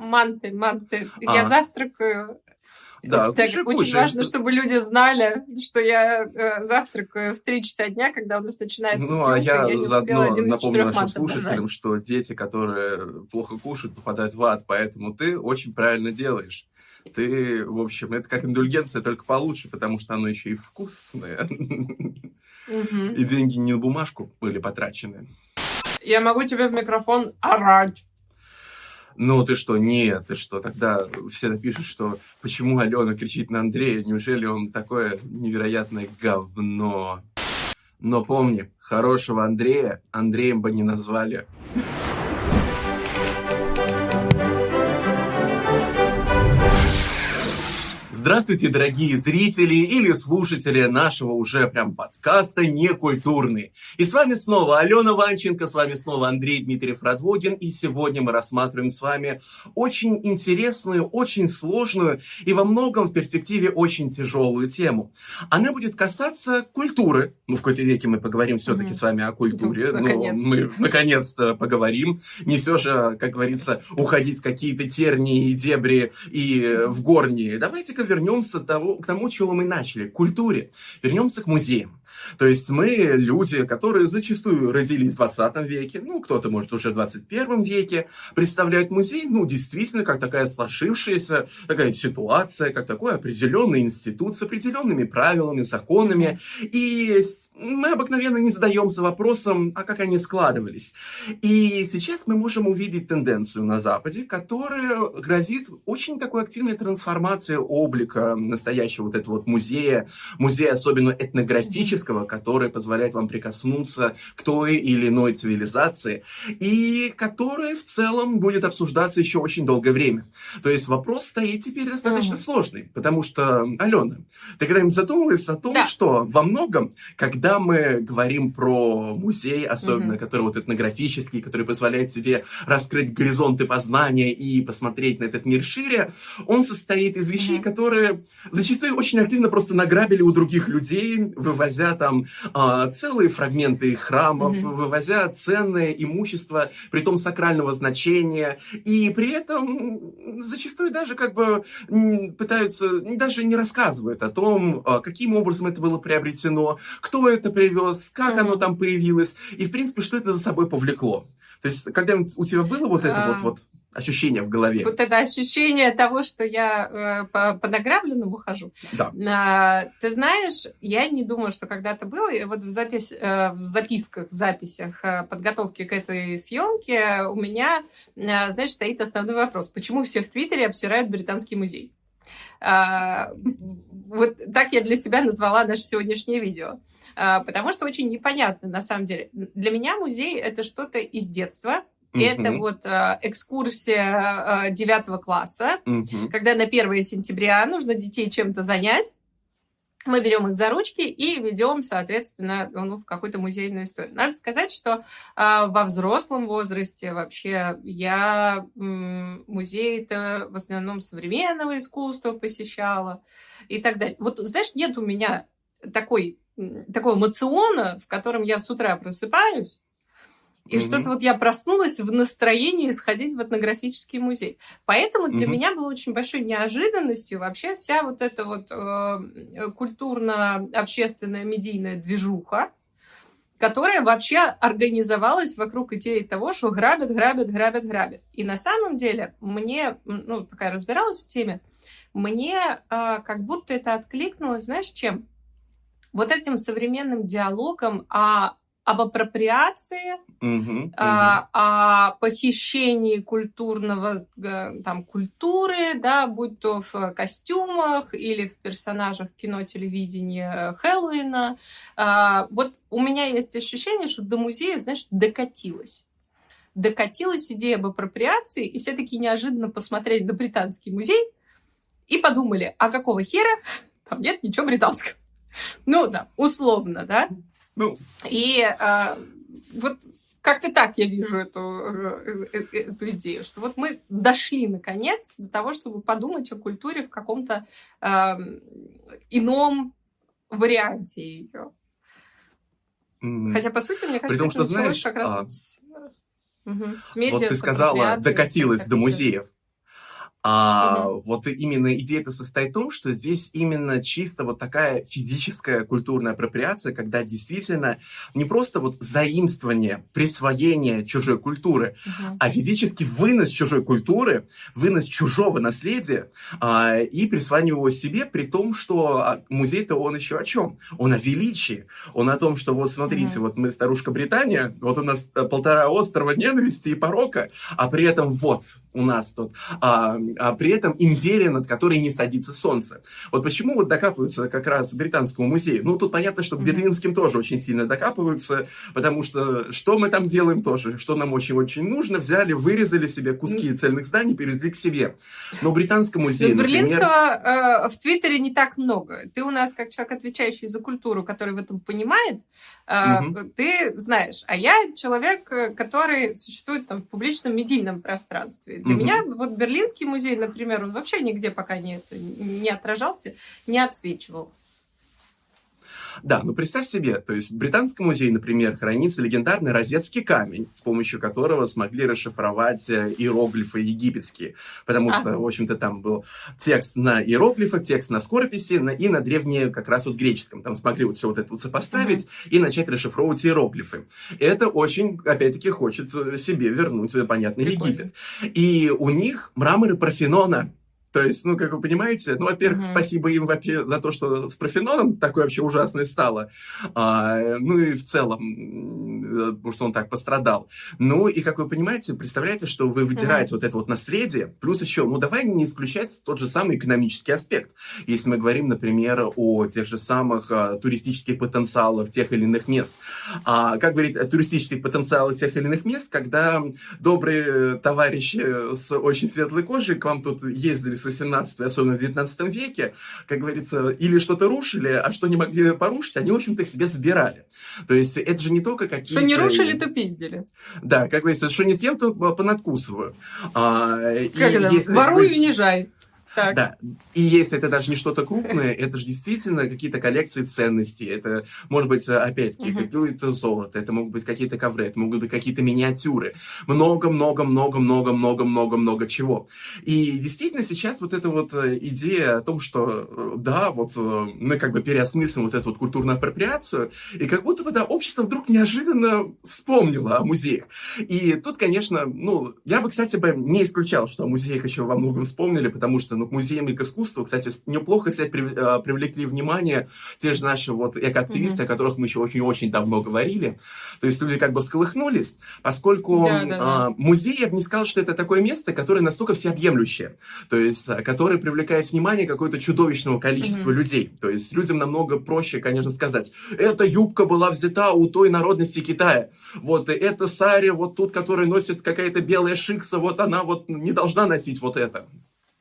Манты, манты. А. Я завтракаю да, так, очень кушай. важно, чтобы люди знали, что я э, завтракаю в 3 часа дня, когда у нас начинается Ну, съемка, а я, я заодно напомню нашим слушателям, что дети, которые плохо кушают, попадают в ад, поэтому ты очень правильно делаешь. Ты, в общем, это как индульгенция, только получше, потому что оно еще и вкусное. И деньги не на бумажку были потрачены. Я могу тебе в микрофон орать. Ну, ты что, нет, ты что, тогда все напишут, что почему Алена кричит на Андрея, неужели он такое невероятное говно? Но помни, хорошего Андрея Андреем бы не назвали. Здравствуйте, дорогие зрители или слушатели нашего уже прям подкаста «Некультурный». И с вами снова Алена Ванченко, с вами снова Андрей Дмитриев Радвогин. И сегодня мы рассматриваем с вами очень интересную, очень сложную и во многом в перспективе очень тяжелую тему. Она будет касаться культуры. Ну, в какой-то веке мы поговорим все-таки mm-hmm. с вами о культуре. Ну, наконец. мы наконец-то поговорим. Не все же, как говорится, уходить в какие-то тернии и дебри и в горние. Давайте-ка вернемся того, к тому, чего мы начали, к культуре. Вернемся к музеям. То есть мы люди, которые зачастую родились в 20 веке, ну, кто-то, может, уже в 21 веке, представляют музей, ну, действительно, как такая сложившаяся такая ситуация, как такой определенный институт с определенными правилами, законами. И мы обыкновенно не задаемся вопросом, а как они складывались. И сейчас мы можем увидеть тенденцию на Западе, которая грозит очень такой активной трансформацией облика настоящего вот этого вот музея, музея особенно этнографического, который позволяет вам прикоснуться к той или иной цивилизации, и который в целом будет обсуждаться еще очень долгое время. То есть вопрос стоит теперь достаточно mm-hmm. сложный, потому что, Алена, ты когда-нибудь задумывалась о том, да. что во многом, когда когда мы говорим про музей, особенно, mm-hmm. который вот этнографический, который позволяет тебе раскрыть горизонты познания и посмотреть на этот мир шире, он состоит из вещей, mm-hmm. которые зачастую очень активно просто награбили у других людей, вывозя там э, целые фрагменты храмов, mm-hmm. вывозя ценное имущество, при том сакрального значения, и при этом зачастую даже как бы пытаются, даже не рассказывают о том, э, каким образом это было приобретено, кто это привез, как mm-hmm. оно там появилось, и, в принципе, что это за собой повлекло. То есть, когда у тебя было вот это вот, вот ощущение в голове. Вот это ощущение того, что я э, по, по награбленному хожу. Да. А, ты знаешь, я не думаю, что когда-то было. И вот в, запись, э, в записках, в записях э, подготовки к этой съемке у меня, э, знаешь, стоит основной вопрос. Почему все в Твиттере обсирают Британский музей? А, вот так я для себя назвала наше сегодняшнее видео. А, потому что очень непонятно на самом деле. Для меня музей это что-то из детства, Uh-huh. Это вот э, экскурсия э, девятого класса, uh-huh. когда на 1 сентября нужно детей чем-то занять. Мы берем их за ручки и ведем, соответственно, ну, в какую-то музейную историю. Надо сказать, что э, во взрослом возрасте вообще я э, музей-то в основном современного искусства посещала и так далее. Вот, знаешь, нет у меня такой такого мациона, в котором я с утра просыпаюсь, и mm-hmm. что-то вот я проснулась в настроении сходить в этнографический музей. Поэтому для mm-hmm. меня было очень большой неожиданностью вообще вся вот эта вот э, культурно-общественная медийная движуха, которая вообще организовалась вокруг идеи того, что грабят, грабят, грабят, грабят. И на самом деле мне, ну, пока я разбиралась в теме, мне э, как будто это откликнулось, знаешь, чем? вот этим современным диалогом о об апроприации, uh-huh, uh-huh. о похищении культурного, э, там, культуры, да, будь то в костюмах или в персонажах кино, телевидения Хэллоуина. А, вот у меня есть ощущение, что до музея, знаешь, докатилась. Докатилась идея об апроприации, и все таки неожиданно посмотрели на британский музей и подумали, а какого хера там нет ничего британского. Ну да, условно, да. Ну. И а, вот как-то так я вижу эту, э, э, э, эту идею, что вот мы дошли наконец до того, чтобы подумать о культуре в каком-то э, ином варианте ее. Mm. Хотя, по сути, мне кажется, При том, что, знаешь, как раз а... вот, угу. с медиа, вот ты сказала, докатилась до музеев. А угу. вот именно идея-то состоит в том, что здесь именно чисто вот такая физическая культурная апроприация, когда действительно не просто вот заимствование, присвоение чужой культуры, угу. а физически вынос чужой культуры, вынос чужого наследия а, и присваивание его себе, при том, что а, музей-то он еще о чем? Он о величии, он о том, что вот смотрите, угу. вот мы старушка Британия, вот у нас э, полтора острова ненависти и порока, а при этом вот у нас тут а, а при этом империя, над которой не садится солнце. Вот почему вот докапываются как раз британскому музею? Ну, тут понятно, что берлинским тоже очень сильно докапываются, потому что что мы там делаем тоже, что нам очень-очень нужно, взяли, вырезали себе куски цельных зданий, перевезли к себе. Но британскому музею, Но Берлинского э, в Твиттере не так много. Ты у нас, как человек, отвечающий за культуру, который в этом понимает, э, угу. ты знаешь. А я человек, э, который существует там в публичном медийном пространстве. Для угу. меня вот Берлинский музей, например, например, он вообще нигде пока не, не отражался, не отсвечивал. Да, ну представь себе, то есть в Британском музее, например, хранится легендарный розетский камень, с помощью которого смогли расшифровать э, иероглифы египетские, потому что, в общем-то, там был текст на иероглифах, текст на скорописи на, и на древнее как раз вот греческом. Там смогли вот все вот это вот сопоставить uh-huh. и начать расшифровывать иероглифы. Это очень, опять-таки, хочет э, себе вернуть, э, понятно, Прикольно. Египет. И у них мраморы Парфенона то есть, ну, как вы понимаете, ну, во-первых, mm-hmm. спасибо им вообще за то, что с профеноном такое вообще ужасное стало. А, ну и в целом, потому что он так пострадал. Ну и, как вы понимаете, представляете, что вы выдираете mm-hmm. вот это вот наследие, плюс еще, ну, давай не исключать тот же самый экономический аспект. Если мы говорим, например, о тех же самых а, туристических потенциалах тех или иных мест. А, как говорить о туристических потенциалах тех или иных мест, когда добрые товарищи с очень светлой кожей к вам тут ездили с 18 особенно в 19 веке, как говорится, или что-то рушили, а что не могли порушить, они, в общем-то, себе забирали. То есть это же не только какие-то... Что не рушили, то пиздили. Да, как говорится, что не съем, то понадкусываю. А, как и это? Если, Воруй и унижай. Так. Да. И если это даже не что-то крупное, это же действительно какие-то коллекции ценностей. Это может быть, опять-таки, uh-huh. какое-то золото, это могут быть какие-то ковры, это могут быть какие-то миниатюры. Много-много-много-много-много-много чего. И действительно сейчас вот эта вот э, идея о том, что э, да, вот э, мы как бы переосмыслим вот эту вот культурную апроприацию, и как будто бы, да, общество вдруг неожиданно вспомнило о музеях. И тут, конечно, ну, я бы, кстати, бы не исключал, что о музеях еще во многом вспомнили, потому что ну, к музеям искусства, кстати, неплохо, кстати, а, привлекли внимание те же наши вот экоактивисты, mm-hmm. о которых мы еще очень-очень давно говорили. То есть люди как бы сколыхнулись, поскольку да, да, да. Э, музей, я бы не сказал, что это такое место, которое настолько всеобъемлющее, то есть а, которое привлекает внимание какое-то чудовищного количества mm-hmm. людей. То есть людям намного проще, конечно, сказать, эта юбка была взята у той народности Китая, вот эта сари вот тут, которая носит какая-то белая шикса, вот она вот не должна носить вот это.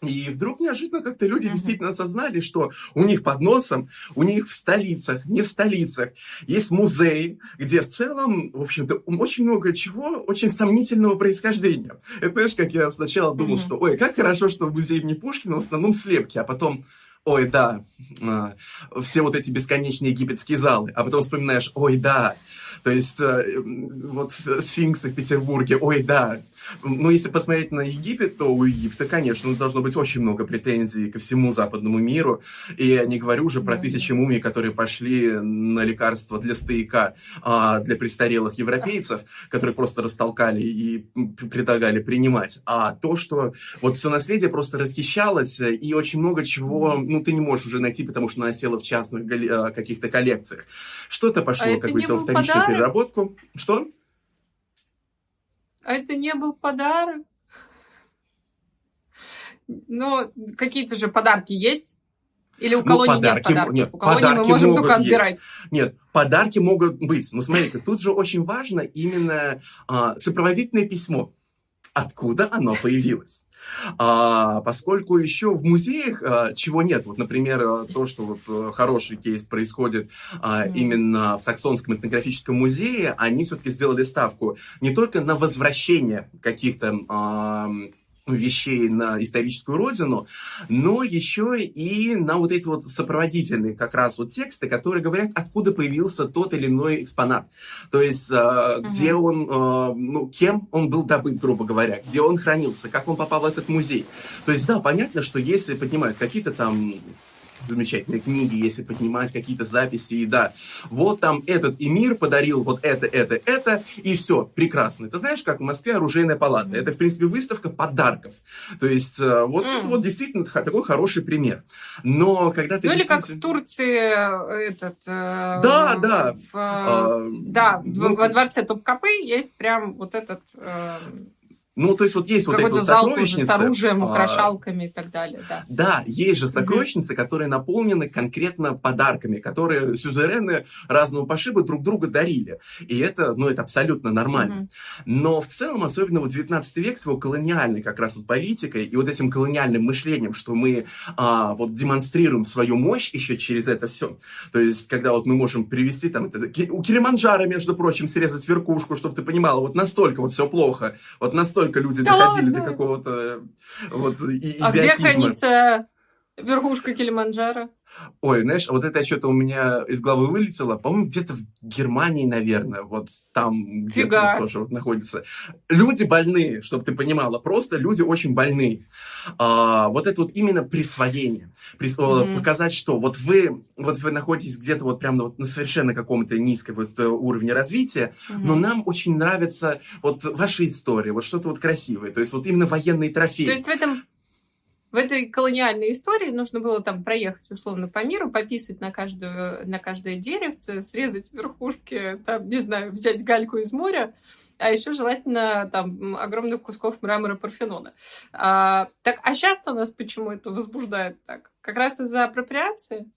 И вдруг неожиданно как-то люди uh-huh. действительно осознали, что у них под носом, у них в столицах, не в столицах, есть музей, где в целом, в общем-то, очень много чего очень сомнительного происхождения. Это знаешь, как я сначала думал, uh-huh. что, ой, как хорошо, что в музее имени Пушкина в основном слепки, а потом, ой, да, а, все вот эти бесконечные египетские залы, а потом вспоминаешь, ой, да, то есть э, вот сфинксы в Петербурге, ой, да, ну, если посмотреть на Египет, то у Египта, конечно, должно быть очень много претензий ко всему западному миру. И я не говорю уже про тысячи мумий, которые пошли на лекарства для стояка, а для престарелых европейцев, которые просто растолкали и предлагали принимать. А то, что вот все наследие просто расхищалось, и очень много чего, ну, ты не можешь уже найти, потому что оно в частных а, каких-то коллекциях. Что-то пошло, а как говорится, во вторичную подарок? переработку. Что? А это не был подарок. Но какие-то же подарки есть? Или у ну, колонии ну, подарки, нет подарков? Нет, у колонии мы можем только есть. отбирать. Нет, подарки могут быть. Ну, смотри, тут же очень важно именно а, сопроводительное письмо. Откуда оно появилось? А, поскольку еще в музеях а, чего нет, вот, например, а, то, что вот э, хороший кейс происходит а, mm. именно в Саксонском этнографическом музее, они все-таки сделали ставку не только на возвращение каких-то а, вещей на историческую родину, но еще и на вот эти вот сопроводительные как раз вот тексты, которые говорят, откуда появился тот или иной экспонат. То есть, угу. где он, э, ну, кем он был добыт, грубо говоря, где он хранился, как он попал в этот музей. То есть, да, понятно, что если поднимают какие-то там замечательные книги, если поднимать какие-то записи, и да, вот там этот эмир подарил вот это, это, это, и все, прекрасно. Ты знаешь, как в Москве оружейная палата. Это, в принципе, выставка подарков. То есть, э, вот mm. это вот действительно такой хороший пример. Но когда ты... Ну, или как в Турции э, этот... Э, да, да. В, а, да, ну, во дворце Топкапы есть прям вот этот... Ну, то есть вот есть вот эти вот сокровищницы. с оружием, а, украшалками а, и так далее, да. Да, есть же сокровищницы, угу. которые наполнены конкретно подарками, которые сюзерены разного пошиба друг друга дарили. И это, ну, это абсолютно нормально. Угу. Но в целом, особенно вот 19 век с его колониальной как раз вот политикой и вот этим колониальным мышлением, что мы а, вот демонстрируем свою мощь еще через это все. То есть, когда вот мы можем привести там, это, у Килиманджаро, между прочим, срезать верхушку, чтобы ты понимала, вот настолько вот все плохо, вот настолько только люди да доходили ладно. до какого-то вот и, А где хранится верхушка Килиманджаро? Ой, знаешь, вот это что-то у меня из головы вылетело. По-моему, где-то в Германии, наверное, вот там где-то вот тоже вот находится. Люди больные, чтобы ты понимала, просто люди очень больные. А, вот это вот именно присвоение. Прис... Mm-hmm. Показать, что вот вы, вот вы находитесь где-то вот прямо вот на совершенно каком-то низком вот э, уровне развития, mm-hmm. но нам очень нравится вот ваша история, вот что-то вот красивое. То есть вот именно военные трофеи. То есть в этом в этой колониальной истории нужно было там проехать условно по миру, пописать на, каждую, на каждое деревце, срезать верхушки, там, не знаю, взять гальку из моря, а еще желательно там огромных кусков мрамора Парфенона. А, так, а сейчас-то нас почему это возбуждает так? Как раз из-за апроприации?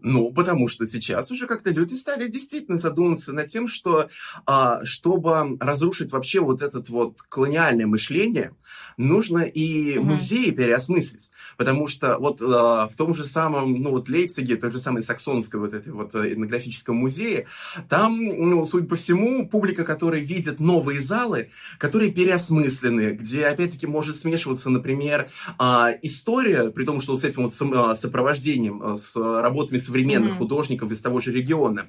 Ну, потому что сейчас уже как-то люди стали действительно задумываться над тем, что а, чтобы разрушить вообще вот это вот колониальное мышление, нужно и угу. музеи переосмыслить. Потому что вот а, в том же самом, ну вот Лейпциге, той же самой Саксонской вот этой вот э, этнографическом музее, там, ну, судя по всему, публика, которая видит новые залы, которые переосмыслены, где, опять-таки, может смешиваться, например, а, история, при том, что вот с этим вот а, сопровождением, а, с работами современных mm-hmm. художников из того же региона.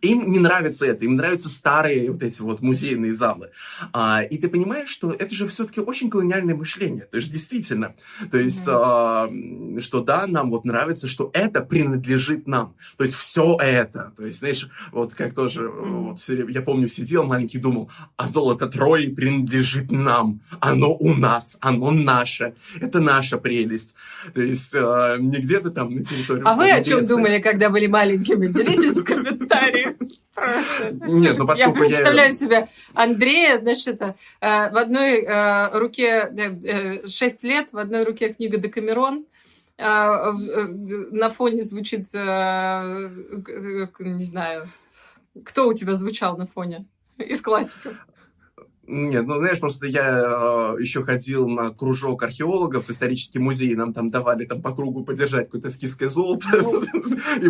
Им не нравится это, им нравятся старые вот эти вот музейные залы. А, и ты понимаешь, что это же все-таки очень колониальное мышление. То есть действительно, то есть, mm-hmm. Что да, нам вот нравится, что это принадлежит нам. То есть все это. То есть, знаешь, вот как тоже, mm-hmm. вот, я помню, сидел маленький, думал, а золото Трои принадлежит нам. Оно у нас, оно наше. Это наша прелесть. То есть а, не где-то там на территории а вы о чем думали, когда были маленькими? Делитесь в комментариях. Просто. Нет, ну поскольку я представляю я... себе Андрея, значит, это э, в одной э, руке э, 6 лет, в одной руке книга Декамерон, на фоне звучит, не знаю, кто у тебя звучал на фоне из классиков? Нет, ну знаешь, просто я э, еще ходил на кружок археологов, исторический музей, нам там давали там по кругу подержать какое-то скифское золото. Ну,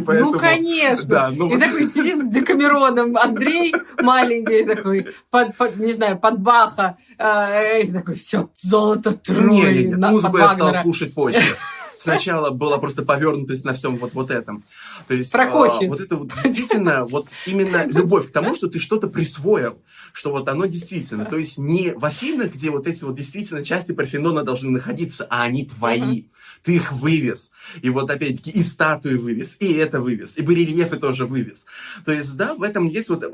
ну конечно. И такой сидит с Декамероном Андрей маленький такой, не знаю, под Баха. Э, и такой, все, золото Трои. Нет, музыку я стал слушать позже сначала была просто повернутость на всем вот, вот этом. То есть, Про кофе. А, вот это вот действительно, вот именно любовь к тому, что ты что-то присвоил, что вот оно действительно. То есть не в Афинах, где вот эти вот действительно части Парфенона должны находиться, а они твои. Ты их вывез. И вот опять-таки и статуи вывез, и это вывез, и барельефы тоже вывез. То есть, да, в этом есть вот э,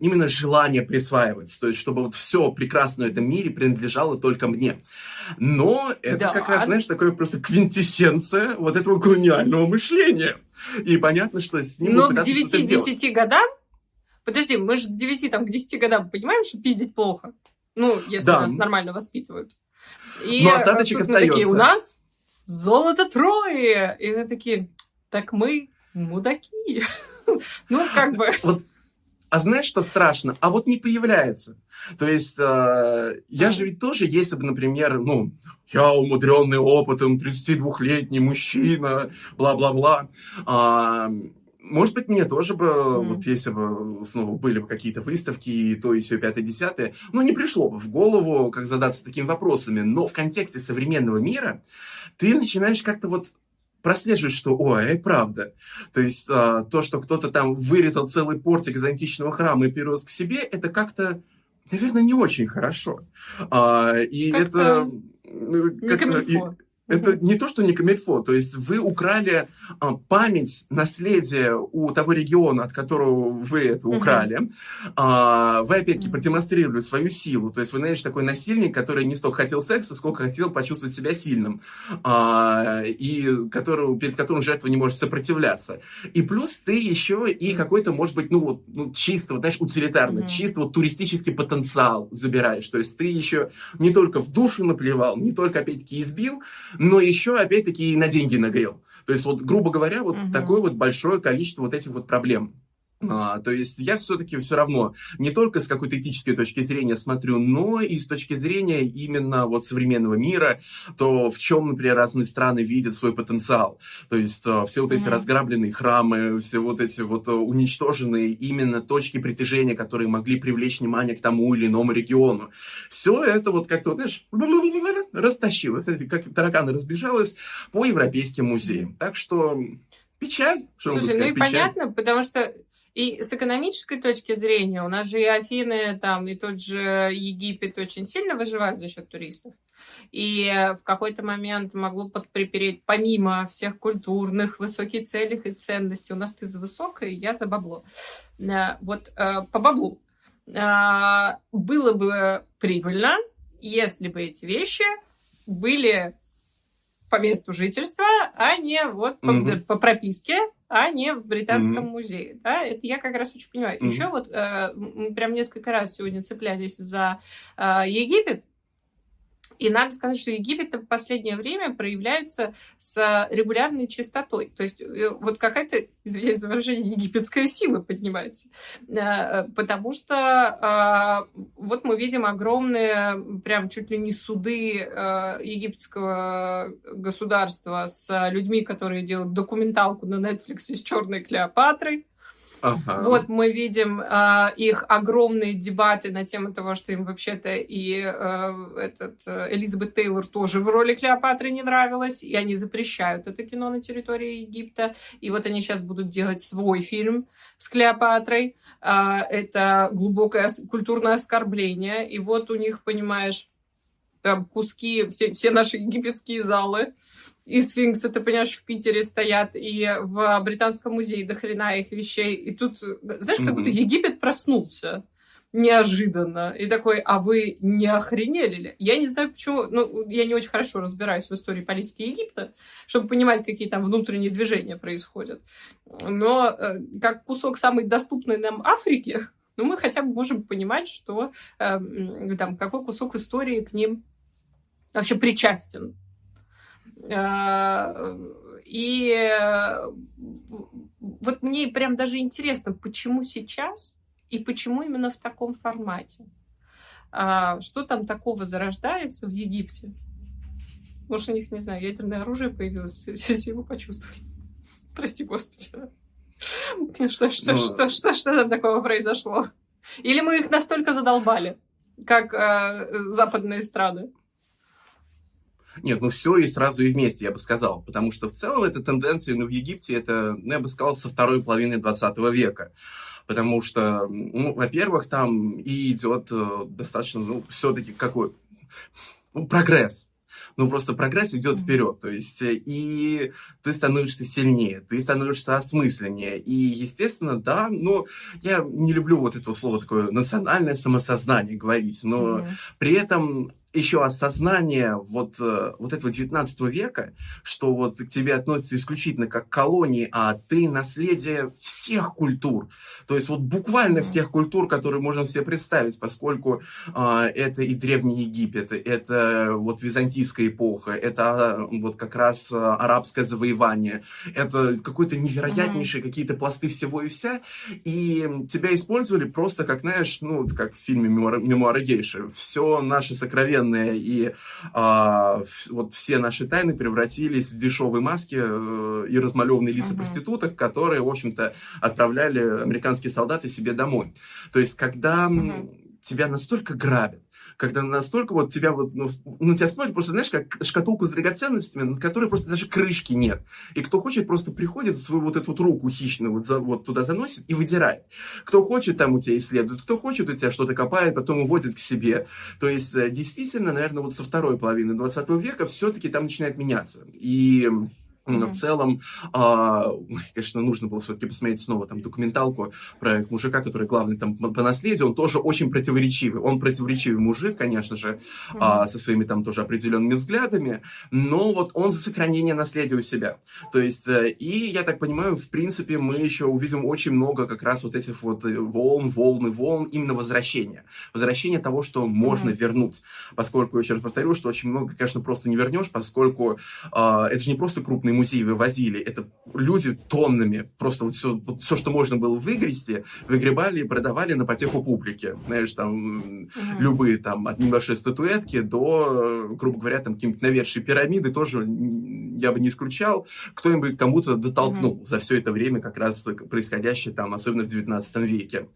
именно желание присваивать. То есть, чтобы вот все прекрасное в этом мире принадлежало только мне. Но это да. как раз, знаешь, такое просто квинтэссенция вот этого колониального мышления. И понятно, что с ним... Но к 9-10 годам Подожди, мы же к 9, там, к 10 годам понимаем, что пиздить плохо? Ну, если да. нас нормально воспитывают. И Но осадочек остается. такие, у нас золото трое! И мы такие, так мы мудаки. Ну, как бы... Вот а знаешь, что страшно? А вот не появляется. То есть э, я же ведь тоже, если бы, например, ну, я умудренный опытом, 32-летний мужчина, бла-бла-бла, э, может быть, мне тоже бы, mm. вот если бы снова были бы какие-то выставки, и то, и все, пятое, десятое, ну, не пришло бы в голову, как задаться такими вопросами. Но в контексте современного мира ты начинаешь как-то вот прослеживать, что, ой, это правда. То есть а, то, что кто-то там вырезал целый портик из античного храма и перевез к себе, это как-то, наверное, не очень хорошо. А, и как это... Как это не то, что не камильфо, то есть вы украли а, память, наследие у того региона, от которого вы это украли. А, вы, опять-таки, продемонстрировали свою силу. То есть вы, знаешь, такой насильник, который не столько хотел секса, сколько хотел почувствовать себя сильным. А, и которого, перед которым жертва не может сопротивляться. И плюс ты еще и какой-то, может быть, ну, вот, ну чисто, вот, знаешь, утилитарно, mm-hmm. чисто вот туристический потенциал забираешь. То есть ты еще не только в душу наплевал, не только, опять-таки, избил, но еще, опять-таки, и на деньги нагрел. То есть, вот, грубо говоря, вот угу. такое вот большое количество вот этих вот проблем. А, то есть я все-таки все равно не только с какой-то этической точки зрения смотрю, но и с точки зрения именно вот современного мира, то в чем, например, разные страны видят свой потенциал. То есть а, все вот эти mm-hmm. разграбленные храмы, все вот эти вот а, уничтоженные именно точки притяжения, которые могли привлечь внимание к тому или иному региону. Все это вот как-то, знаешь, растащилось, как тараканы разбежалось по европейским музеям. Так что печаль. Что Слушай, ну и печаль. понятно, потому что и с экономической точки зрения, у нас же и Афины, там, и тот же Египет очень сильно выживают за счет туристов. И в какой-то момент могло подприпереть, помимо всех культурных, высоких целей и ценностей, у нас ты за высокое, я за бабло. Э, вот э, по баблу. Э, было бы прибыльно, если бы эти вещи были по месту жительства, а не вот по, mm-hmm. по прописке, а не в Британском mm-hmm. музее. Да? Это я как раз очень понимаю. Mm-hmm. Еще вот э, мы прям несколько раз сегодня цеплялись за э, Египет, и надо сказать, что Египет в последнее время проявляется с регулярной частотой. То есть э, вот какая-то, извиняюсь за выражение, египетская сила поднимается. Э, потому что а, вот мы видим огромные, прям чуть ли не суды э, египетского государства с людьми, которые делают документалку на Netflix с черной Клеопатрой. Ага. Вот мы видим э, их огромные дебаты на тему того, что им вообще-то и э, этот э, Элизабет Тейлор тоже в роли Клеопатры не нравилась, и они запрещают это кино на территории Египта. И вот они сейчас будут делать свой фильм с Клеопатрой. Э, это глубокое культурное оскорбление. И вот у них, понимаешь, там куски, все, все наши египетские залы и сфинксы, ты понимаешь, в Питере стоят, и в Британском музее до хрена их вещей. И тут, знаешь, как будто Египет проснулся неожиданно. И такой, а вы не охренели ли? Я не знаю, почему... Ну, я не очень хорошо разбираюсь в истории политики Египта, чтобы понимать, какие там внутренние движения происходят. Но э, как кусок самой доступной нам Африки, ну, мы хотя бы можем понимать, что э, там, какой кусок истории к ним вообще причастен. А, и э, вот мне прям даже интересно, почему сейчас и почему именно в таком формате. А что там такого зарождается в Египте? Может, у них, не знаю, ядерное оружие появилось, если его почувствовали. Прости, Господи. Что, что, Но... что, что, что там такого произошло? Или мы их настолько задолбали, как э, западные страны? Нет, ну все и сразу и вместе, я бы сказал. Потому что в целом эта тенденция ну, в Египте, это, ну, я бы сказал, со второй половины 20 века. Потому что, ну, во-первых, там и идет э, достаточно, ну, все-таки какой ну, прогресс ну, просто прогресс идет вперед, то есть э, и ты становишься сильнее, ты становишься осмысленнее, и, естественно, да, но я не люблю вот этого слова такое национальное самосознание говорить, но mm-hmm. при этом еще осознание вот, э, вот этого 19 века, что вот к тебе относятся исключительно как к колонии, а ты наследие всех культур. То есть вот буквально всех культур, которые можно себе представить, поскольку а, это и Древний Египет, это вот византийская эпоха, это а, вот как раз а, арабское завоевание, это какой-то невероятнейший mm-hmm. какие-то пласты всего и вся, и тебя использовали просто как, знаешь, ну, как в фильме «Мемуары гейши». Все наше сокровенное вселенная, и а, вот все наши тайны превратились в дешевые маски э, и размалеванные лица uh-huh. проституток, которые, в общем-то, отправляли американские солдаты себе домой. То есть, когда uh-huh. тебя настолько грабят, когда настолько вот тебя вот, ну, ну тебя смотрят просто, знаешь, как шкатулку с драгоценностями, на которой просто даже крышки нет. И кто хочет, просто приходит, свою вот эту вот руку хищную вот, за, вот туда заносит и выдирает. Кто хочет, там у тебя исследует, кто хочет, у тебя что-то копает, потом уводит к себе. То есть, э, действительно, наверное, вот со второй половины 20 века все-таки там начинает меняться. И Mm-hmm. В целом, а, конечно, нужно было все-таки посмотреть снова там документалку про мужика, который главный там по наследию, он тоже очень противоречивый. Он противоречивый мужик, конечно же, mm-hmm. а, со своими там тоже определенными взглядами, но вот он за сохранение наследия у себя. То есть, э, и я так понимаю, в принципе, мы еще увидим очень много как раз вот этих вот э, волн, волны, волн, именно возвращения. Возвращение того, что можно mm-hmm. вернуть. Поскольку, еще раз повторю, что очень много, конечно, просто не вернешь, поскольку а, это же не просто крупный музей вывозили, это люди тоннами, просто вот все, вот все что можно было выгрести, выгребали и продавали на потеху публики. Знаешь, там mm-hmm. любые там от небольшой статуэтки до, грубо говоря, там какие-нибудь навершие пирамиды тоже я бы не исключал, кто-нибудь кому-то дотолкнул mm-hmm. за все это время как раз происходящее там, особенно в 19 веке.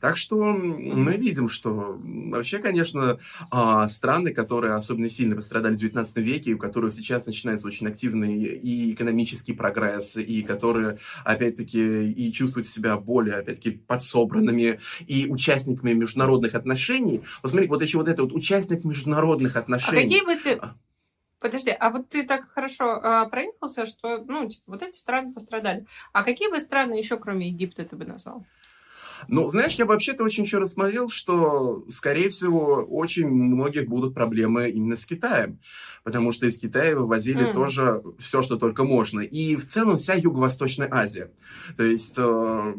Так что мы видим, что вообще, конечно, а, страны, которые особенно сильно пострадали в 19 веке, у которых сейчас начинается очень активный и экономический прогресс, и которые, опять-таки, и чувствуют себя более, опять-таки, подсобранными и участниками международных отношений. Посмотри, вот еще вот это вот участник международных отношений. А какие бы ты... А. Подожди, а вот ты так хорошо а, проехался, что, ну, типа, вот эти страны пострадали. А какие бы страны еще, кроме Египта, ты бы назвал? Ну, знаешь, я вообще-то очень еще рассмотрел, что, скорее всего, очень многих будут проблемы именно с Китаем, потому что из Китая вывозили mm. тоже все, что только можно. И в целом вся Юго-Восточная Азия. То есть э,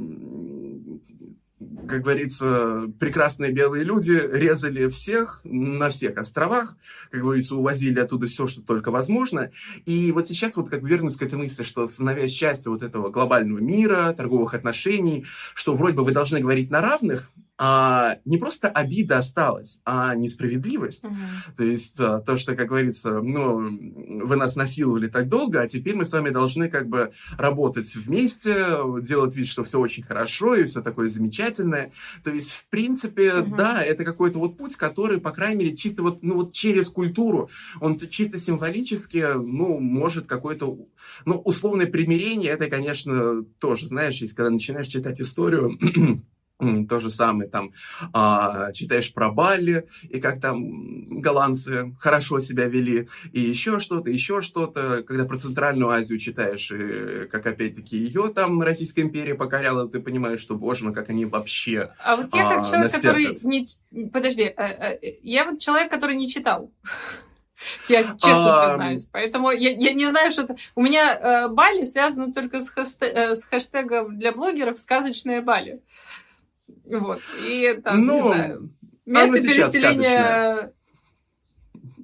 как говорится, прекрасные белые люди резали всех на всех островах, как говорится, увозили оттуда все, что только возможно. И вот сейчас вот как вернусь к этой мысли, что становясь частью вот этого глобального мира, торговых отношений, что вроде бы вы должны говорить на равных, а, не просто обида осталась, а несправедливость. Угу. То есть а, то, что, как говорится, ну, вы нас насиловали так долго, а теперь мы с вами должны как бы работать вместе, делать вид, что все очень хорошо и все такое замечательное. То есть, в принципе, угу. да, это какой-то вот путь, который, по крайней мере, чисто вот, ну, вот через культуру, он чисто символически, ну, может какое-то, ну, условное примирение, это, конечно, тоже, знаешь, если когда начинаешь читать историю, то же самое, там, а, читаешь про Бали, и как там голландцы хорошо себя вели, и еще что-то, еще что-то. Когда про Центральную Азию читаешь, и как опять-таки ее там Российская империя покоряла, ты понимаешь, что, боже мой, как они вообще А вот я как а, человек, который не... Подожди, э, э, я вот человек, который не читал. Я честно а... признаюсь. Поэтому я, я не знаю, что. У меня э, Бали связано только с, хэштег, э, с хэштегом для блогеров «Сказочная Бали». Вот. И там, ну, не знаю, место переселения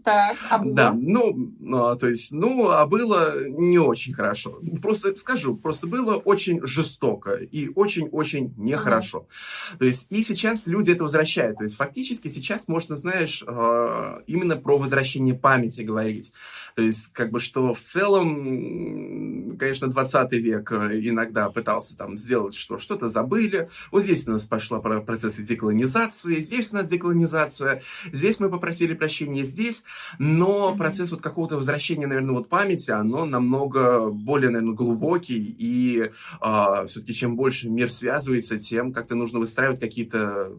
а? Да, ну, а, то есть, ну, а было не очень хорошо. Просто скажу, просто было очень жестоко и очень-очень нехорошо. Uh-huh. То есть, и сейчас люди это возвращают. То есть, фактически сейчас можно, знаешь, а, именно про возвращение памяти говорить. То есть, как бы, что в целом, конечно, 20 век иногда пытался там сделать, что что-то забыли. Вот здесь у нас пошла процесс деколонизации, здесь у нас деколонизация, здесь мы попросили прощения, здесь но процесс вот какого-то возвращения, наверное, вот памяти, оно намного более, наверное, глубокий, и э, а, все-таки чем больше мир связывается, тем как-то нужно выстраивать какие-то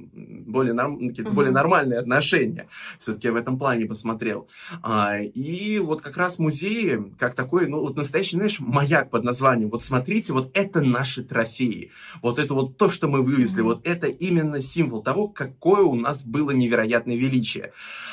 более, норм... какие-то mm-hmm. более нормальные отношения. Все-таки я в этом плане посмотрел. А, и вот как раз музеи, как такой, ну, вот настоящий, знаешь, маяк под названием, вот смотрите, вот это наши трофеи, вот это вот то, что мы вывезли, mm-hmm. вот это именно символ того, какое у нас было невероятное величие.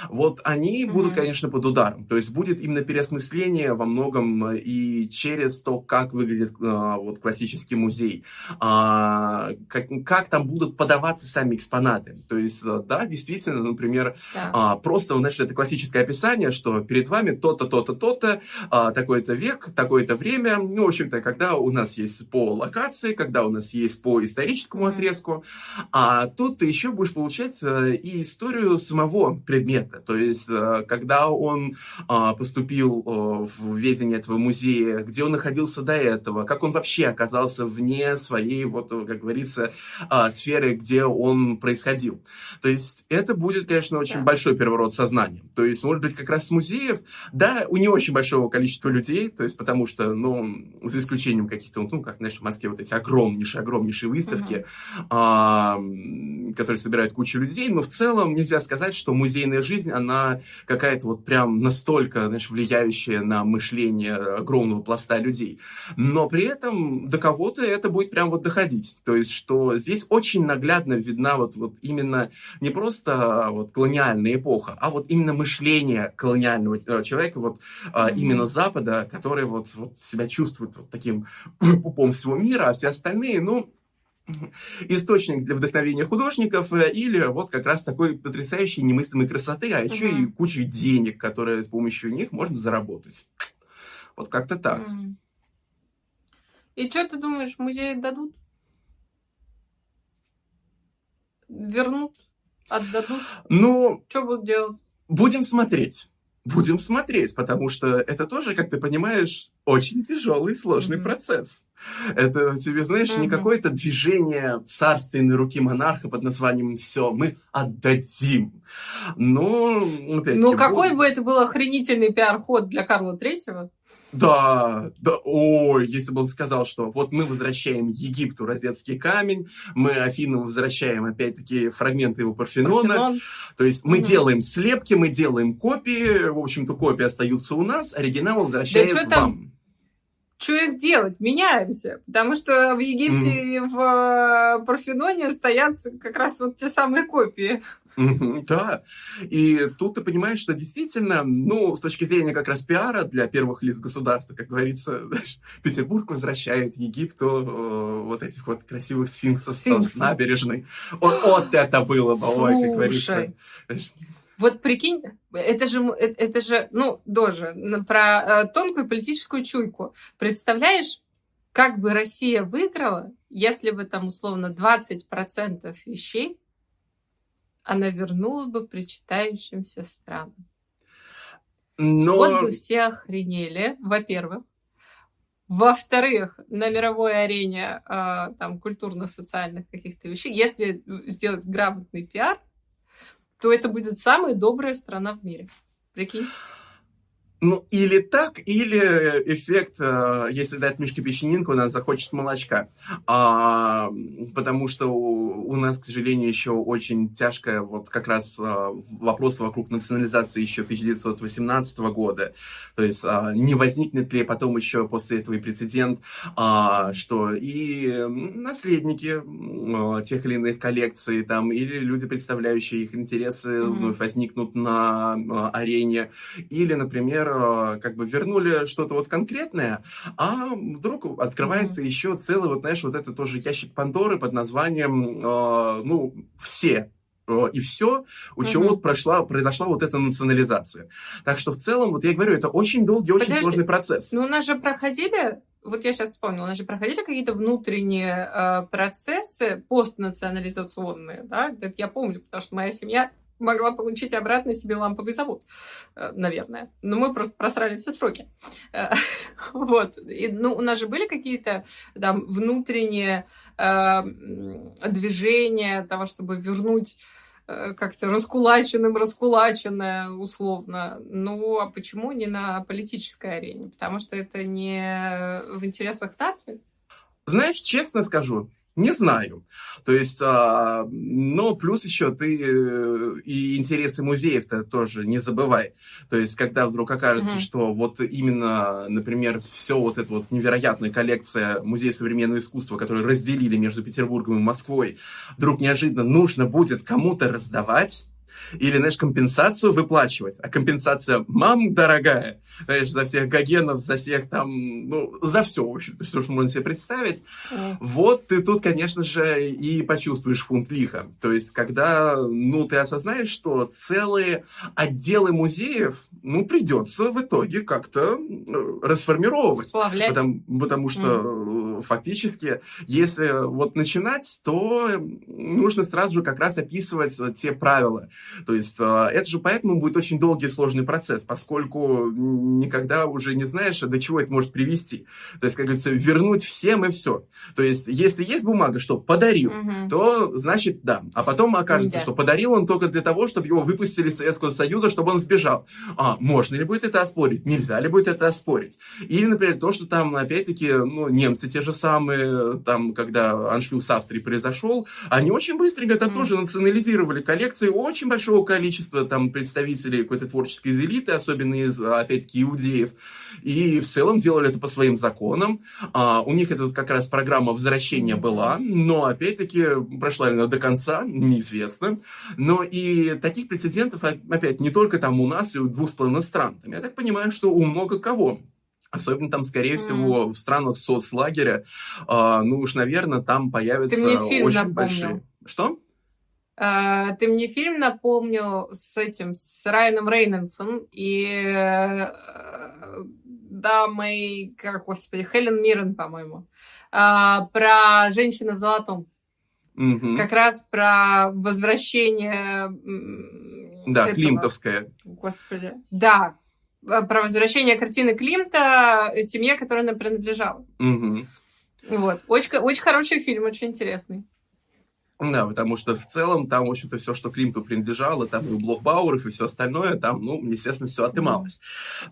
Вот они mm-hmm. будут, конечно, под ударом. То есть будет именно переосмысление во многом э, и через то, как выглядит а, вот классический музей, а, как, как там будут подаваться сами экспонаты. То есть, э, да, действительно, например, да. а, просто, знаешь, это классическое описание, что перед вами то-то, то-то, то-то, а, такой-то век, такое-то время, ну, в общем-то, когда у нас есть по локации, когда у нас есть по историческому отрезку, а тут ты еще будешь получать э, и историю самого предмета. То есть, э, когда он а, поступил в ведение этого музея, где он находился до этого, как он вообще оказался вне своей, вот, как говорится, а, сферы, где он происходил. То есть, это будет, конечно, очень да. большой переворот сознания. То есть, может быть, как раз с музеев, да, у не очень большого количества людей, то есть, потому что, ну, за исключением каких-то, ну, как, знаешь, в Москве вот эти огромнейшие, огромнейшие выставки, uh-huh. а, которые собирают кучу людей, но в целом нельзя сказать, что музейная жизнь, она какая-то вот прям настолько, знаешь, влияющая на мышление огромного пласта людей. Но при этом до кого-то это будет прям вот доходить. То есть, что здесь очень наглядно видна вот, вот именно не просто вот колониальная эпоха, а вот именно мышление колониального э, человека, вот mm-hmm. именно Запада, который вот, вот себя чувствует вот таким пупом всего мира, а все остальные, ну, источник для вдохновения художников э, или вот как раз такой потрясающей немыслимой красоты, а еще uh-huh. и куча денег, которые с помощью них можно заработать. Вот как-то так. Uh-huh. И что ты думаешь, музеи дадут? Вернут? Отдадут? Ну... Что будут делать? Будем смотреть. Будем смотреть, потому что это тоже, как ты понимаешь, очень тяжелый и сложный mm-hmm. процесс. Это тебе, знаешь, mm-hmm. не какое-то движение царственной руки монарха под названием «все, мы отдадим». Но, Ну, какой бы это был охренительный пиар-ход для Карла Третьего? Да, да, ой, если бы он сказал, что вот мы возвращаем Египту розетский камень, мы Афинам возвращаем опять-таки фрагменты его Парфенона, Парфенон. то есть мы угу. делаем слепки, мы делаем копии, в общем-то копии остаются у нас, оригинал возвращаем да, вам. Там? Что их делать? Меняемся. Потому что в Египте mm. и в э, Парфеноне стоят как раз вот те самые копии. Да, и тут ты понимаешь, что действительно, ну, с точки зрения как раз пиара для первых лиц государства, как говорится, знаешь, Петербург возвращает Египту э, вот этих вот красивых сфинксов Сфинкс. с набережной. Вот, вот это было бы, ой, как говорится. Вот прикинь, это же, это, это же, ну, тоже про э, тонкую политическую чуйку. Представляешь, как бы Россия выиграла, если бы там условно 20% вещей она вернула бы причитающимся странам. Но... Вот бы все охренели, во-первых. Во-вторых, на мировой арене э, там культурно-социальных каких-то вещей, если сделать грамотный пиар, то это будет самая добрая страна в мире. Прикинь? Ну, или так, или эффект, э, если дать Мишке печенинку, она захочет молочка. А, потому что у, у нас, к сожалению, еще очень тяжкая вот как раз а, вопрос вокруг национализации еще 1918 года. То есть а, не возникнет ли потом еще после этого и прецедент, а, что и наследники а, тех или иных коллекций там, или люди, представляющие их интересы, mm-hmm. вновь возникнут на а, арене, или, например, Э, как бы вернули что-то вот конкретное, а вдруг открывается mm-hmm. еще целый, вот знаешь, вот это тоже ящик Пандоры под названием, э, ну, все э, и все, у чего вот прошла, произошла вот эта национализация. Так что в целом, вот я говорю, это очень долгий, очень Подожди, сложный процесс. Ну, у нас же проходили, вот я сейчас вспомнила, у нас же проходили какие-то внутренние э, процессы постнационализационные, да, это я помню, потому что моя семья могла получить обратно себе ламповый завод, э, наверное. Но мы просто просрали все сроки. Э, вот. И, ну, у нас же были какие-то там внутренние э, движения того, чтобы вернуть э, как-то раскулаченным раскулаченное условно. Ну, а почему не на политической арене? Потому что это не в интересах нации. Знаешь, честно скажу, не знаю. То есть, а, но плюс еще ты э, и интересы музеев-то тоже не забывай. То есть, когда вдруг окажется, mm-hmm. что вот именно, например, все вот эта вот невероятная коллекция Музея современного искусства, которую разделили между Петербургом и Москвой, вдруг неожиданно нужно будет кому-то раздавать, Или, знаешь, компенсацию выплачивать. А компенсация, мам дорогая, знаешь, за всех гагенов, за всех там, ну, за все, в общем, все, что можно себе представить. Mm. Вот ты тут, конечно же, и почувствуешь фунт лиха. То есть, когда, ну, ты осознаешь, что целые отделы музеев, ну, придется в итоге как-то э, расформировать. Сплавлять. Потому, потому что mm. фактически, если вот начинать, то нужно сразу же как раз описывать те правила. То есть э, это же поэтому будет очень долгий и сложный процесс, поскольку никогда уже не знаешь, до чего это может привести. То есть, как говорится, вернуть всем и все. То есть, если есть бумага, что подарил, угу. то значит да. А потом окажется, да. что подарил он только для того, чтобы его выпустили из Советского Союза, чтобы он сбежал. А можно ли будет это оспорить? Нельзя ли будет это оспорить? Или, например, то, что там, опять-таки, ну, немцы те же самые, там, когда аншлюз Австрии произошел, они очень быстренько там mm. тоже национализировали коллекции очень большого количества там представителей какой-то творческой элиты, особенно из, опять-таки, иудеев. И в целом делали это по своим законам. А, у них это вот как раз программа возвращения была, но, опять-таки, прошла ли она до конца, неизвестно. Но и таких прецедентов, опять, не только там у нас и у двух с половиной стран. Я так понимаю, что у много кого. Особенно там, скорее mm. всего, в странах соцлагеря, э, ну уж, наверное, там появятся очень напомнил. большие... Что? Uh, ты мне фильм напомнил с этим, с Райаном Рейнольдсом и uh, дамой, как, господи, Хелен Миррен, по-моему, uh, про «Женщину в золотом». Mm-hmm. Как раз про возвращение... Да, этого. Климтовская. Господи. Да, Э, про возвращение картины Климта э, семье, которая нам принадлежала. Угу. Вот. Очень, очень хороший фильм, очень интересный. Да, потому что в целом там, в общем-то, все, что Климту принадлежало, там и у Блокбауэров, и все остальное, там, ну, естественно, все отымалось.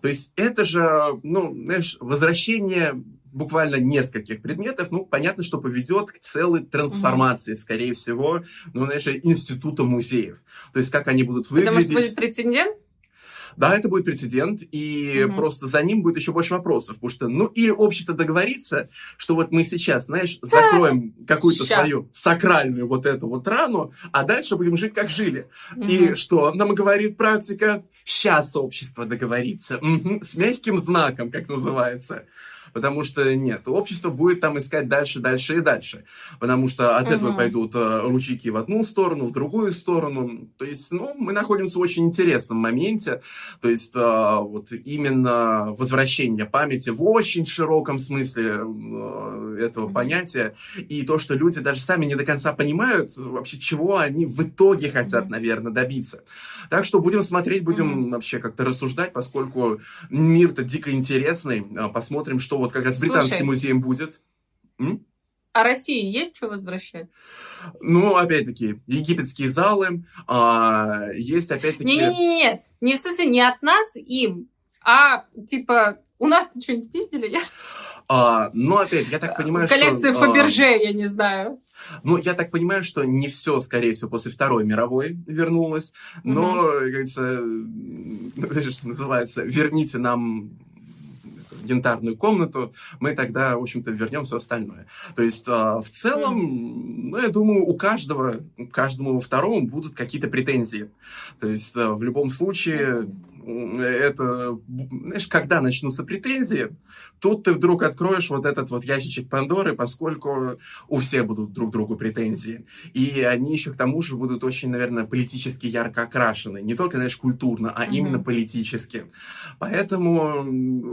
То есть это же, ну, знаешь, возвращение буквально нескольких предметов, ну, понятно, что поведет к целой трансформации, mm-hmm. скорее всего, ну, знаешь, института музеев. То есть как они будут выглядеть. Потому что будет прецедент? Да, это будет прецедент, и угу. просто за ним будет еще больше вопросов, потому что, ну, или общество договорится, что вот мы сейчас, знаешь, закроем какую-то свою сакральную вот эту вот рану, а дальше будем жить, как жили. Угу. И что нам говорит практика? Сейчас общество договорится. Угу. С мягким знаком, как называется потому что нет, общество будет там искать дальше, дальше и дальше, потому что от угу. этого пойдут э, ручейки в одну сторону, в другую сторону, то есть, ну, мы находимся в очень интересном моменте, то есть, э, вот именно возвращение памяти в очень широком смысле э, этого угу. понятия, и то, что люди даже сами не до конца понимают вообще, чего они в итоге хотят, угу. наверное, добиться. Так что будем смотреть, будем угу. вообще как-то рассуждать, поскольку мир-то дико интересный, посмотрим, что вот как раз британский Слушай, музеем будет. М? А России есть что возвращать? Ну, опять-таки, египетские залы, а, есть опять-таки... Не-не-не, не в смысле не от нас им, а типа у нас-то что-нибудь пиздили, нет? А, ну, опять, я так понимаю, Коллекция что... Коллекция Фаберже, а, я не знаю. Ну, я так понимаю, что не все, скорее всего, после Второй мировой вернулось, но, угу. как говорится, называется, верните нам янтарную комнату, мы тогда, в общем-то, вернем все остальное. То есть, а, в целом, ну, я думаю, у каждого, каждому второму будут какие-то претензии. То есть, а, в любом случае, это, знаешь, когда начнутся претензии, тут ты вдруг откроешь вот этот вот ящичек Пандоры, поскольку у всех будут друг другу претензии. И они еще к тому же будут очень, наверное, политически ярко окрашены. Не только, знаешь, культурно, а mm-hmm. именно политически. Поэтому,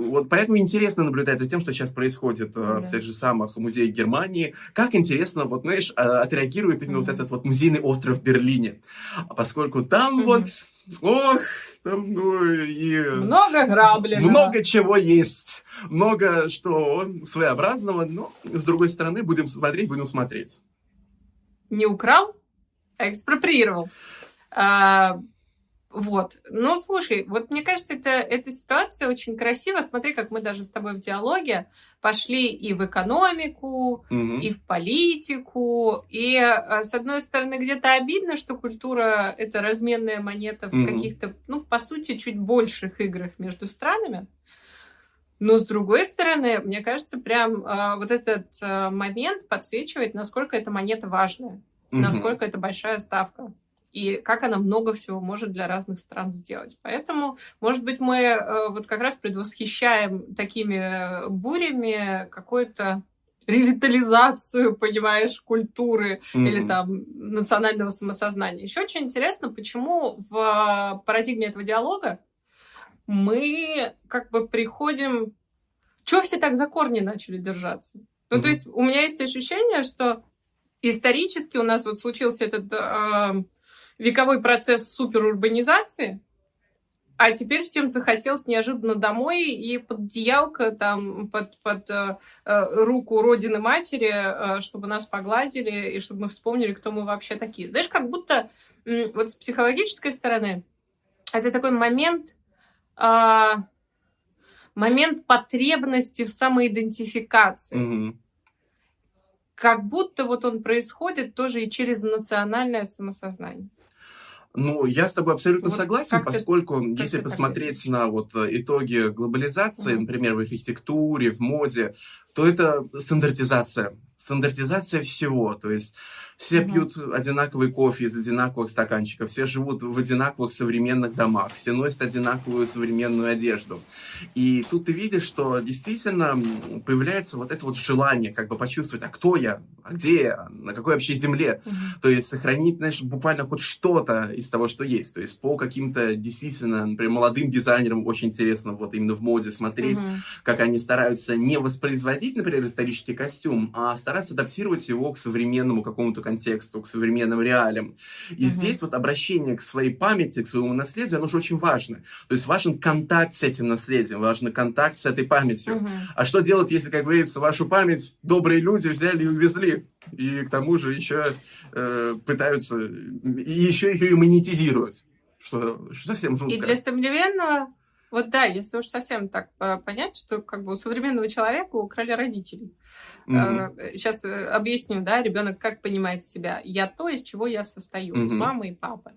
вот, поэтому интересно наблюдать за тем, что сейчас происходит mm-hmm. в тех же самых музеях Германии. Как интересно, вот, знаешь, а, отреагирует именно mm-hmm. вот этот вот музейный остров в Берлине. Поскольку там mm-hmm. вот Ох, там ну, и... Много граблено. Много чего есть. Много что своеобразного, но с другой стороны будем смотреть, будем смотреть. Не украл, а экспроприировал. А, вот. Ну, слушай, вот мне кажется, это, эта ситуация очень красива. Смотри, как мы даже с тобой в диалоге пошли и в экономику, угу. и в политику. И, э, с одной стороны, где-то обидно, что культура — это разменная монета в угу. каких-то, ну, по сути, чуть больших играх между странами. Но, с другой стороны, мне кажется, прям э, вот этот э, момент подсвечивает, насколько эта монета важная, угу. насколько это большая ставка. И как она много всего может для разных стран сделать. Поэтому, может быть, мы э, вот как раз предвосхищаем такими бурями какое-то ревитализацию, понимаешь, культуры mm-hmm. или там национального самосознания. Еще очень интересно, почему в парадигме этого диалога мы как бы приходим... Чего все так за корни начали держаться? Ну, mm-hmm. то есть у меня есть ощущение, что исторически у нас вот случился этот э, вековой процесс суперурбанизации, а теперь всем захотелось неожиданно домой и под одеялко, там, под, под э, э, руку родины матери, э, чтобы нас погладили и чтобы мы вспомнили, кто мы вообще такие. Знаешь, как будто э, вот с психологической стороны это такой момент, э, момент потребности в самоидентификации. Mm-hmm. Как будто вот он происходит тоже и через национальное самосознание. Ну, я с тобой абсолютно вот согласен, поскольку ты, если посмотреть на вот э, итоги глобализации, mm например, в архитектуре, в моде, то это стандартизация. Стандартизация всего. То есть все угу. пьют одинаковый кофе из одинаковых стаканчиков, все живут в одинаковых современных домах, все носят одинаковую современную одежду. И тут ты видишь, что действительно появляется вот это вот желание как бы почувствовать, а кто я, а где я, на какой вообще земле. Угу. То есть сохранить, знаешь, буквально хоть что-то из того, что есть. То есть по каким-то действительно, например, молодым дизайнерам очень интересно вот именно в моде смотреть, угу. как они стараются не воспроизводить, например, исторический костюм, а стараться адаптировать его к современному какому-то контексту, к современным реалиям. И угу. здесь вот обращение к своей памяти, к своему наследию, оно же очень важно. То есть важен контакт с этим наследием, важен контакт с этой памятью. Угу. А что делать, если, как говорится, вашу память добрые люди взяли и увезли? И к тому же еще э, пытаются, и еще ее и монетизируют. Что, что совсем жутко. И для современного вот да, если уж совсем так понять, что как бы у современного человека украли родителей. Mm-hmm. Сейчас э, объясню, да, ребенок как понимает себя. Я то, из чего я состою, mm-hmm. из мамы и папы.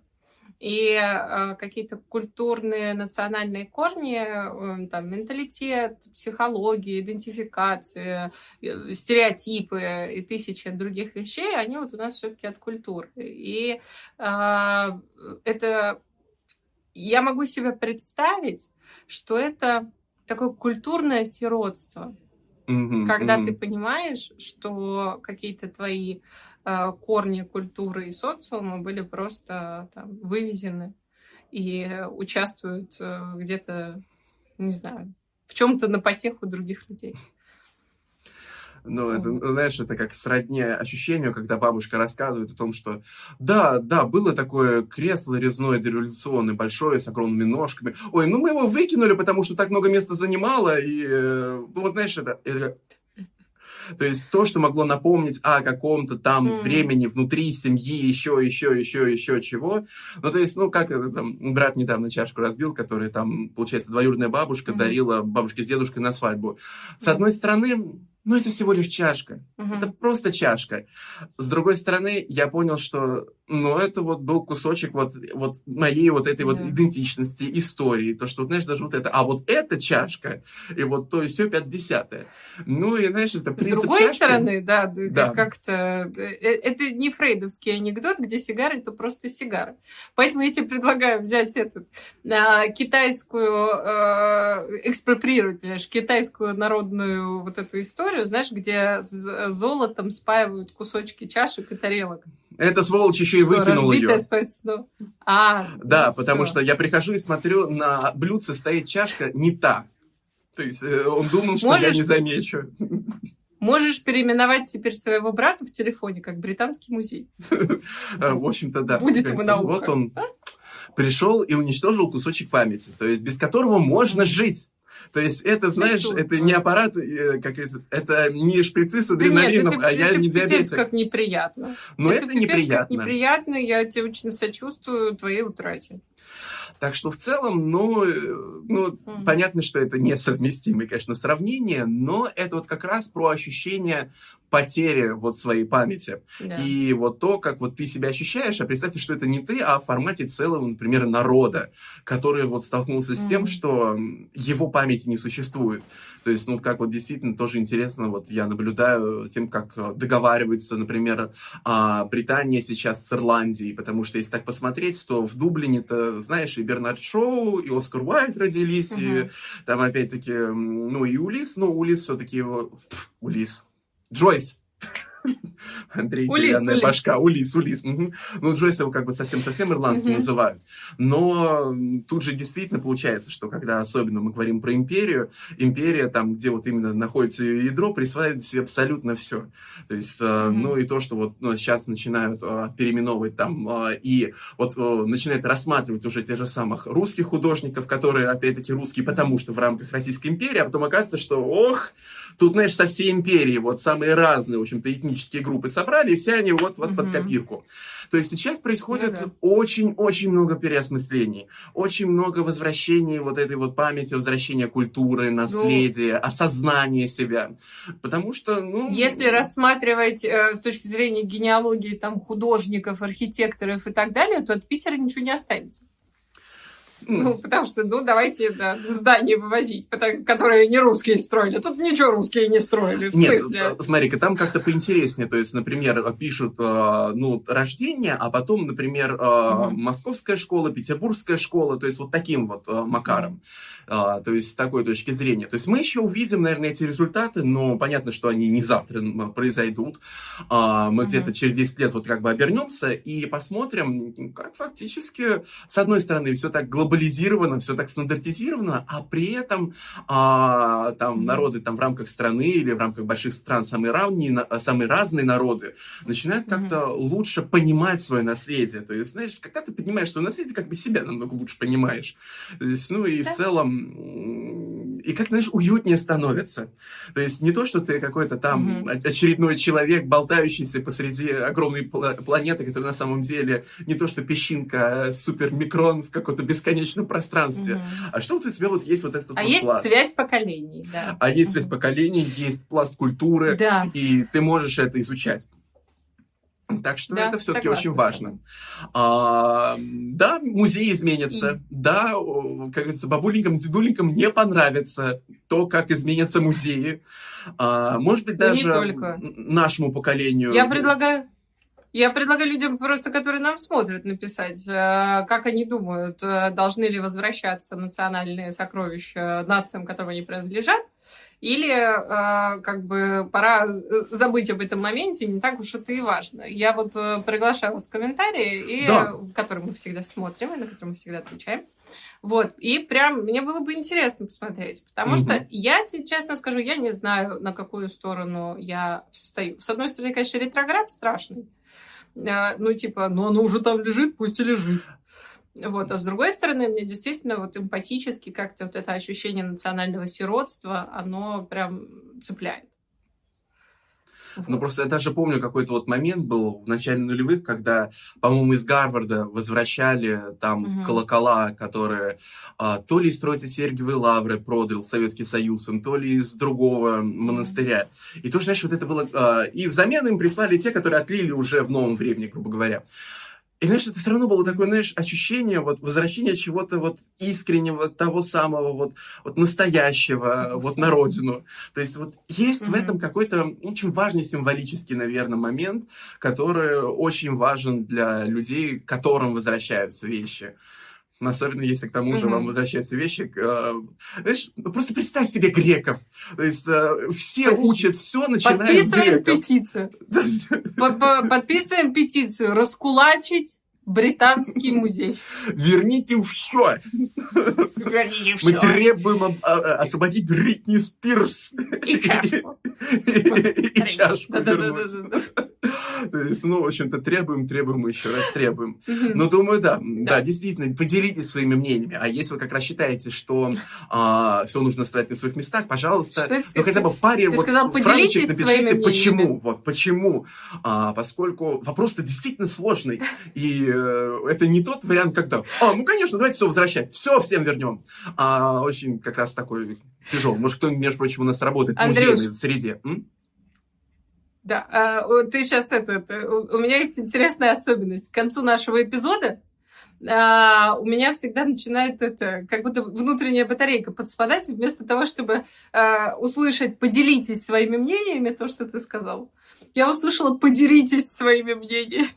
И э, какие-то культурные, национальные корни, э, там, менталитет, психология, идентификация, э, стереотипы и тысячи других вещей, они вот у нас все-таки от культуры. И э, это я могу себе представить, что это такое культурное сиротство. Mm-hmm, когда mm-hmm. ты понимаешь, что какие-то твои э, корни культуры и социума были просто там, вывезены и участвуют э, где-то, не знаю, в чем-то на потеху других людей. Ну, это, знаешь, это как сродни ощущению, когда бабушка рассказывает о том, что да, да, было такое кресло резное дореволюционное, большое, с огромными ножками. Ой, ну мы его выкинули, потому что так много места занимало, и, ну, вот, знаешь, это, это то есть то, что могло напомнить о каком-то там mm. времени внутри семьи, еще, еще, еще, еще чего. Ну, то есть, ну, как это там, брат недавно чашку разбил, который там, получается, двоюродная бабушка mm. дарила бабушке с дедушкой на свадьбу. С одной стороны, ну, это всего лишь чашка. Угу. Это просто чашка. С другой стороны, я понял, что, ну, это вот был кусочек вот, вот моей вот этой да. вот идентичности, истории. То, что, знаешь, даже вот это, а вот эта чашка, и вот то и все пятьдесятое. Ну, и, знаешь, это принцип С другой чашки. стороны, да, да. как-то... Э, э, это не фрейдовский анекдот, где сигара — это просто сигара. Поэтому я тебе предлагаю взять этот, а, китайскую, а, экспроприировать, понимаешь, китайскую народную вот эту историю, историю, знаешь, где с золотом спаивают кусочки чашек и тарелок. Это сволочь еще и выкинул ее. Спайцно. А, да, ну, потому все. что я прихожу и смотрю, на блюдце стоит чашка не та. То есть э, он думал, что Можешь... я не замечу. Можешь переименовать теперь своего брата в телефоне как британский музей. В общем-то, да. Будет ему наука. Вот он пришел и уничтожил кусочек памяти, то есть без которого можно жить. То есть это, знаешь, это не аппарат, э, как это, это не шприцы с адреналином, да нет, это, а я не диабетик. как неприятно. Но это, это неприятно. Как неприятно, я тебе очень сочувствую твоей утрате. Так что в целом, ну, э, ну mm-hmm. понятно, что это несовместимые, конечно, сравнения, но это вот как раз про ощущение потере вот своей памяти. Да. И вот то, как вот ты себя ощущаешь, а представьте, что это не ты, а в формате целого, например, народа, который вот столкнулся с тем, что его памяти не существует. То есть, ну, как вот действительно тоже интересно, вот я наблюдаю тем, как э, договаривается, например, а, Британия сейчас с Ирландией, потому что если так посмотреть, то в Дублине-то, знаешь, и Бернард Шоу, и Оскар Уайльд родились, и Мгм. там опять-таки, ну, и Улис, но Улис все-таки его... Улис. Joyce. Андрей, Улис, деревянная Улис. башка. Улис, Улис. мгм. Ну, Джойс его как бы совсем-совсем ирландским Мгм. называют. Но тут же действительно получается, что когда особенно мы говорим про империю, империя, там, где вот именно находится ее ядро, присваивает себе абсолютно все. То есть, Мгм. ну и то, что вот ну, сейчас начинают э, переименовывать там э, и вот начинают рассматривать уже тех же самых русских художников, которые, опять-таки, русские, потому что в рамках Российской империи, а потом оказывается, что, ох, тут, знаешь, со всей империи вот самые разные, в общем-то, этнические группы собрали, и все они вот вас под Мгм. копирку. То есть сейчас происходит Ну да. очень-очень много переосмыслений, очень много возвращений вот этой вот памяти, возвращения культуры, Ну, наследия, осознания себя. Потому что, ну... Если рассматривать э, с точки зрения генеалогии там художников, архитекторов и так далее, то от Питера ничего не останется. Ну, потому что, ну, давайте да, здания вывозить, которые не русские строили. Тут ничего русские не строили, в Нет, смысле. э, смотри-ка, там как-то поинтереснее. То есть, например, пишут, э, ну, рождение, а потом, например, э, Мгм. московская школа, петербургская школа, то есть вот таким вот э, макаром. То есть с такой точки зрения. То есть мы еще увидим, наверное, эти результаты, но понятно, что они не завтра произойдут. А, Мы Мгм. где-то через 10 лет вот как бы обернемся и посмотрим, как фактически, с одной стороны, все так глобализировано, все так стандартизировано, а при этом а, там народы там в рамках страны или в рамках больших стран самые равные, самые разные народы начинают как-то лучше понимать свое наследие. То есть, знаешь, когда ты понимаешь свое наследие, как бы себя намного лучше понимаешь. То есть, ну и Да. в целом, и как, знаешь, уютнее становится. То есть не то, что ты какой-то там о- очередной человек, болтающийся посреди огромной пла- планеты, которая на самом деле не то, что песчинка, а супермикрон в каком-то бесконечном пространстве. Мгм. А что вот у тебя вот есть вот этот А вот есть пласт? связь поколений, да. А есть связь Мгм. поколений, есть пласт культуры, Да. и ты можешь это изучать. Так что Да, это все-таки согласна очень важно. А, да, музей изменится. Да, о, как говорится, бабуленькам, дедуленькам не понравится то, как изменятся музеи. А, может быть, даже нашему поколению. Я предлагаю... Я предлагаю людям просто, которые нам смотрят, написать, э, как они думают, э, должны ли возвращаться национальные сокровища нациям, которым они принадлежат, или э, как бы пора забыть об этом моменте, не так уж это и важно. Я вот э, приглашаю вас в комментарии, и, Да. которые мы всегда смотрим, и на которые мы всегда отвечаем. Вот, и прям мне было бы интересно посмотреть, потому Мгм. что я тебе честно скажу, я не знаю, на какую сторону я встаю. С одной стороны, конечно, ретроград страшный. Э, Ну, типа, ну оно уже там лежит, пусть и лежит. Вот. А с другой стороны, мне действительно вот эмпатически как-то вот это ощущение национального сиротства, оно прям цепляет. Ну, просто я даже помню какой-то вот момент был в начале нулевых, когда, по-моему, из Гарварда возвращали там Мгм. колокола, которые а, то ли из Троицы Сергиевой Лавры продал Советский Союз, им, то ли из другого монастыря. И тоже, знаешь, вот это было... а, и взамен им прислали те, которые отлили уже в новом времени, грубо говоря. И, знаешь, это все равно было такое, знаешь, ощущение вот возвращения чего-то вот искреннего, того самого вот, вот настоящего, Того вот на родину. То есть вот есть в Мгм. этом какой-то очень важный символический, наверное, момент, который очень важен для людей, к которым возвращаются вещи. Особенно если к тому же Мгм. вам возвращаются вещи. э, знаешь, ну, просто представь себе греков. То есть э, все Подожди. учат все, начиная с Подписываем греков. петицию. По- по- Подписываем петицию. Раскулачить британский музей. Верните все. Мы требуем а- освободить Бритни Спирс. И чашку. И чашку есть, ну, в общем-то, требуем, требуем, еще раз требуем. Мгм. Ну, думаю, да, да, действительно, поделитесь своими мнениями. А если вы как раз считаете, что все нужно ставить на своих местах, пожалуйста, ну, хотя бы в паре вот фразочек напишите, почему, вот, почему. А, поскольку вопрос-то действительно сложный. И э, это не тот вариант, когда, а, ну, конечно, давайте все возвращать, все всем вернем. А очень как раз такой тяжелый. Может, кто-нибудь, между прочим, у нас работает в музейной среде. М? Да, а, ты сейчас это, у меня есть интересная особенность. К концу нашего эпизода а, у меня всегда начинает это, как будто внутренняя батарейка подспадать, вместо того, чтобы а, услышать «поделитесь своими мнениями», то, что ты сказал. Я услышала «поделитесь своими мнениями».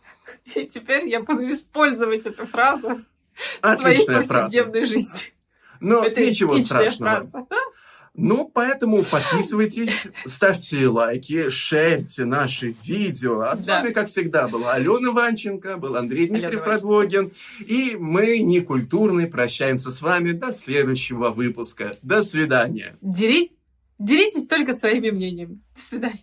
И теперь я буду использовать эту фразу Отличная в своей повседневной фраза. жизни. Но Это ничего страшного. Фраза. Ну, поэтому подписывайтесь, ставьте лайки, шерьте наши видео. А с да. вами, как всегда, была Алена Ванченко, был Андрей Дмитриев Радвогин. И мы, некультурные, прощаемся с вами до следующего выпуска. До свидания. Дери... Делитесь только своими мнениями. До свидания.